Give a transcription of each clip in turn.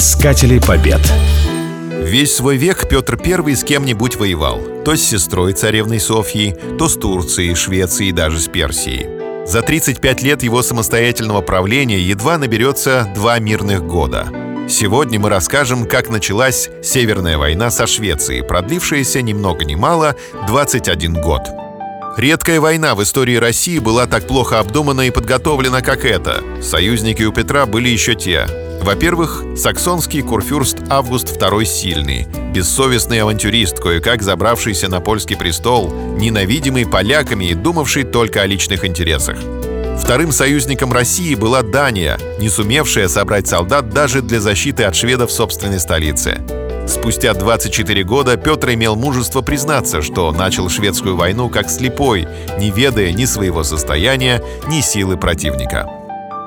Искатели побед. Весь свой век Петр I с кем-нибудь воевал. То с сестрой царевной Софьей, то с Турцией, Швецией и даже с Персией. За 35 лет его самостоятельного правления едва наберется два мирных года. Сегодня мы расскажем, как началась Северная война со Швецией, продлившаяся ни много ни мало 21 год. Редкая война в истории России была так плохо обдумана и подготовлена, как эта. Союзники у Петра были еще те. Во-первых, саксонский курфюрст Август II Сильный, бессовестный авантюрист, кое-как забравшийся на польский престол, ненавидимый поляками и думавший только о личных интересах. Вторым союзником России была Дания, не сумевшая собрать солдат даже для защиты от шведов собственной столице. Спустя 24 года Петр имел мужество признаться, что начал шведскую войну как слепой, не ведая ни своего состояния, ни силы противника.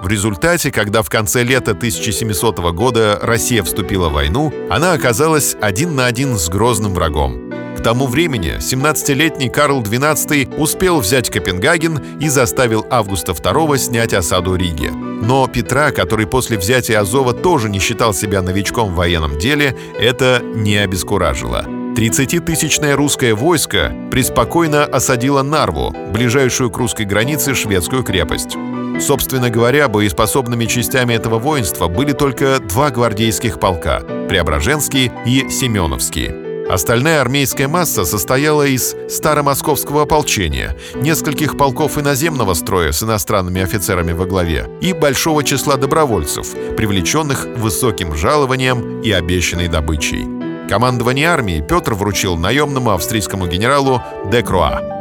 В результате, когда в конце лета 1700 года Россия вступила в войну, она оказалась один на один с грозным врагом. К тому времени 17-летний Карл XII успел взять Копенгаген и заставил Августа II снять осаду Риги. Но Петра, который после взятия Азова тоже не считал себя новичком в военном деле, это не обескуражило. 30-тысячное русское войско преспокойно осадило Нарву, ближайшую к русской границе шведскую крепость. Собственно говоря, боеспособными частями этого воинства были только два гвардейских полка – Преображенский и Семеновский. Остальная армейская масса состояла из старомосковского ополчения, нескольких полков иноземного строя с иностранными офицерами во главе и большого числа добровольцев, привлеченных высоким жалованием и обещанной добычей. Командование армии Петр вручил наемному австрийскому генералу Де Круа.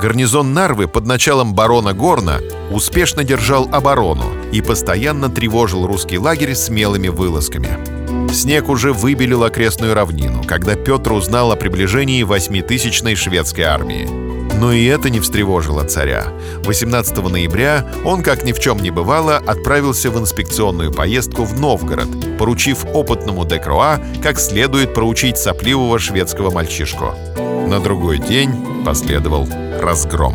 Гарнизон Нарвы под началом барона Горна успешно держал оборону и постоянно тревожил русский лагерь смелыми вылазками. Снег уже выбелил окрестную равнину, когда Петр узнал о приближении восьмитысячной шведской армии. Но и это не встревожило царя. 18 ноября он, как ни в чем не бывало, отправился в инспекционную поездку в Новгород, поручив опытному Декроа как следует проучить сопливого шведского мальчишку. На другой день последовал разгром.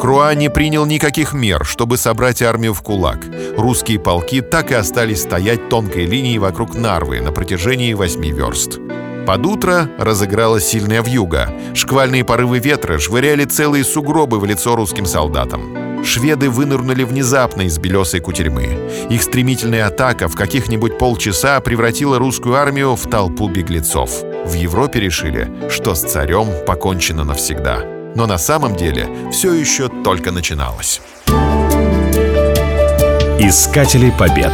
Круа не принял никаких мер, чтобы собрать армию в кулак. Русские полки так и остались стоять тонкой линией вокруг Нарвы на протяжении восьми верст. Под утро разыгралась сильная вьюга. Шквальные порывы ветра швыряли целые сугробы в лицо русским солдатам. Шведы вынырнули внезапно из белесой кутерьмы. Их стремительная атака в каких-нибудь полчаса превратила русскую армию в толпу беглецов. В Европе решили, что с царем покончено навсегда. Но на самом деле все еще только начиналось. Искатели побед.